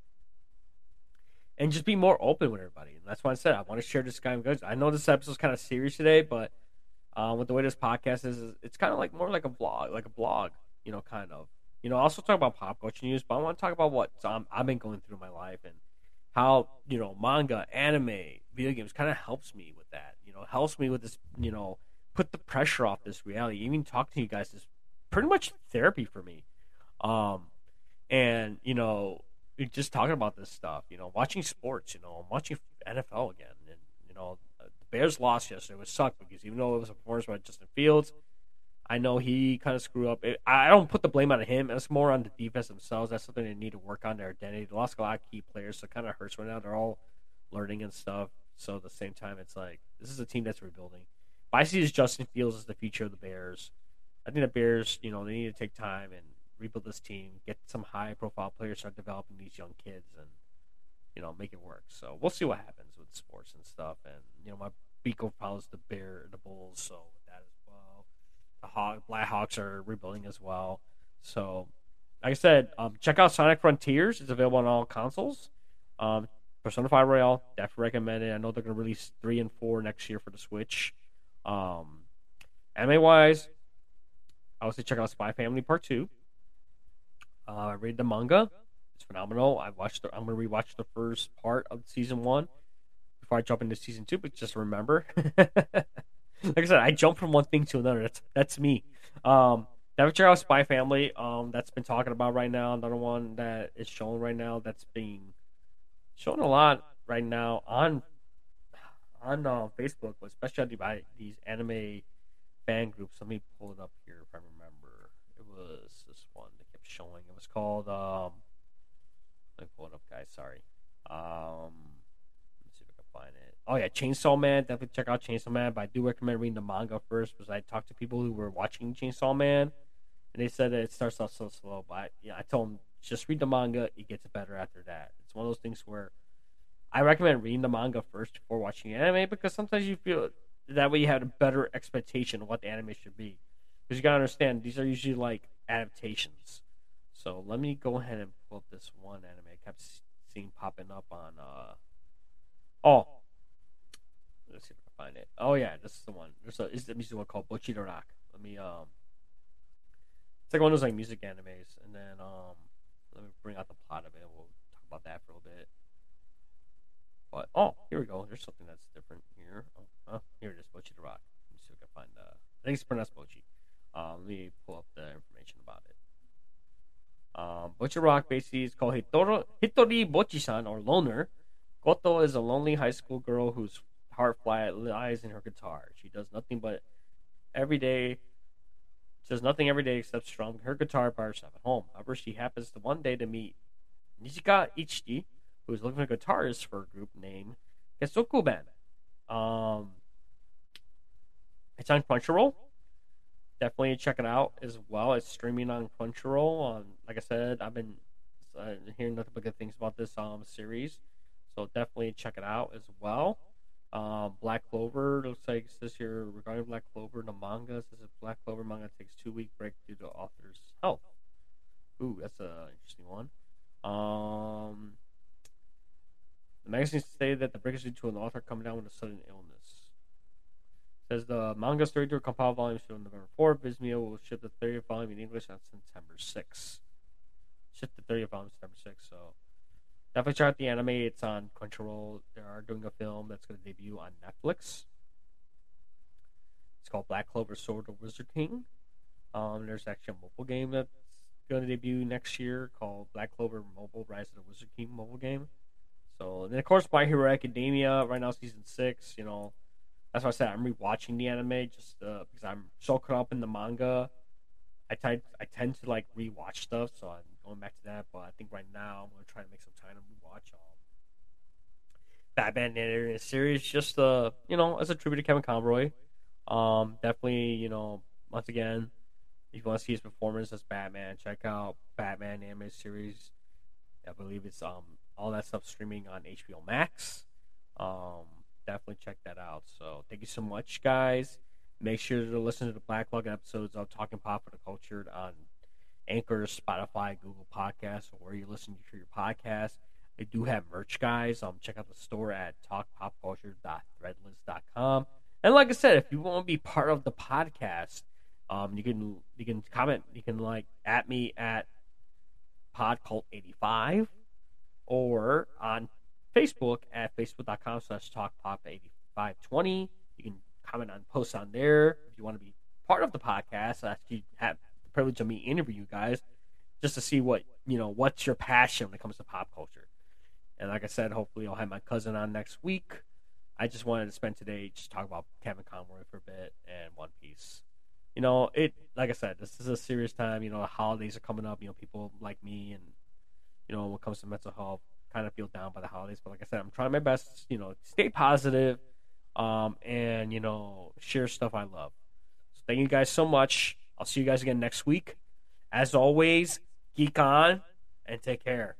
Speaker 1: And just be more open with everybody. And that's why I said I want to share this guy I know this episode's kind of serious today, but um, with the way this podcast is, it's kind of like more like a vlog, like a blog, you know, kind of. You know, I also talk about pop culture news, but I want to talk about what um, I've been going through in my life and how you know manga, anime, video games kind of helps me with that. You know, helps me with this. You know, put the pressure off this reality. Even talking to you guys is pretty much therapy for me. Um, and you know, just talking about this stuff. You know, watching sports. You know, I'm watching NFL again, and you know, uh, the Bears lost yesterday. Was sucked because even though it was a performance by Justin Fields, I know he kind of screwed up. I don't put the blame on him. It's more on the defense themselves. That's something they need to work on their identity. They lost a lot of key players, so it kind of hurts right now. They're all learning and stuff. So at the same time, it's like this is a team that's rebuilding. But I see as Justin Fields as the future of the Bears. I think the Bears, you know, they need to take time and rebuild this team, get some high-profile players, start developing these young kids, and you know, make it work. So we'll see what happens with sports and stuff. And you know, my Beagle follows the Bear, the Bulls, so that as well. the Hawk, Blackhawks are rebuilding as well. So, like I said, um, check out Sonic Frontiers. It's available on all consoles. Um, Persona 5 Royal, definitely recommend it. I know they're going to release 3 and 4 next year for the Switch. Um, anime wise, I would say check out Spy Family Part 2. Uh, read the manga. It's phenomenal. I watched. The, I'm to rewatch the first part of season one before I jump into season two. But just remember, like I said, I jump from one thing to another. That's that's me. Um, Devil House Spy Family. Um, that's been talking about right now. Another one that is shown right now. That's being shown a lot right now on on uh, Facebook, especially by these anime fan groups. Let me pull it up here if I remember. It was this one that kept showing. It was called. Um, let me pull it up, guys. Sorry. Um, let's see if I can find it. Oh yeah, Chainsaw Man. Definitely check out Chainsaw Man. But I do recommend reading the manga first because I talked to people who were watching Chainsaw Man, and they said that it starts off so slow. But I, I told them just read the manga. It gets better after that. It's one of those things where I recommend reading the manga first before watching anime because sometimes you feel that way you have a better expectation of what the anime should be. Because you gotta understand these are usually like adaptations. So let me go ahead and pull up this one anime I kept seeing popping up on uh Oh, let's see if I can find it. Oh yeah, this is the one. There's a is the music one called Bocchi no Rock. Let me um, it's like one of those like music animes, and then um, let me bring out the plot of it. We'll talk about that for a little bit. But oh, here we go. There's something that's different here. Oh, here it is, Bocchi no Rock. Let me see if I can find. Uh, I think it's pronounced Bocchi. Um, let me pull up the. Um, Bocchi Rock basically is called Hitori, Hitori Bocchi-san or Loner Goto is a lonely high school girl whose heart lies in her guitar. She does nothing but every day. Does nothing every day except strum her guitar by herself at home. However, she happens to one day to meet Nijika Ijichi, who is looking for a guitarist for a group named Kessoku Band. Um, it's on Crunchyroll. Definitely check it out as well. It's streaming on Crunchyroll. Um, like I said, I've been uh, hearing nothing but good things about this um series. So definitely check it out as well. Um, Black Clover looks like says here regarding Black Clover, the manga says Black Clover manga takes two week break due to author's health. Ooh, that's an interesting one. Um, the magazine stated that the break is due to an author coming down with a sudden illness. Says the manga story to compiled volume shown on November 4th. Viz Media will ship the 30th volume in English on September 6th. Ship the 30th volume September 6th, so definitely check out the anime. It's on Crunchyroll. They are doing a film that's going to debut on Netflix. It's called Black Clover Sword of the Wizard King. Um, there's actually a mobile game that's going to debut next year called Black Clover Mobile Rise of the Wizard King mobile game. So, and then of course, My Hero Academia right now, season six. You know, that's why I said I'm rewatching the anime just uh, because I'm so caught up in the manga. I tend I tend to like rewatch stuff, so I'm going back to that. But I think right now I'm gonna try to make some time to rewatch um, Batman animated series, just uh, you know, as a tribute to Kevin Conroy. Um, definitely, you know, once again, if you want to see his performance as Batman, check out Batman animated series. I believe it's um all that stuff streaming on HBO Max. Um, definitely check that out. So thank you so much, guys. Make sure to listen to the backlog episodes of Talking Pop for the Culture on Anchor, Spotify, Google Podcasts, or where you listen to your podcast. I do have merch, guys. Um, check out the store at talkpopculture.threadless.com. And like I said, if you want to be part of the podcast, um, you can you can comment, you can like at me at podcult85 or on Facebook at facebook.com slash talkpop8520. You can comment on posts on there if you want to be part of the podcast. I actually have the privilege of me interview you guys just to see what you know what's your passion when it comes to pop culture. And like I said, hopefully I'll have my cousin on next week. I just wanted to spend today just talk about Kevin Conroy for a bit and One Piece. You know, it like I said, this is a serious time. You know, the holidays are coming up. You know, people like me and you know, when it comes to mental health, kind of feel down by the holidays. But like I said, I'm trying my best, you know, stay positive, um, and you know, share stuff I love. So thank you guys so much. I'll see you guys again next week. As always, geek on and take care.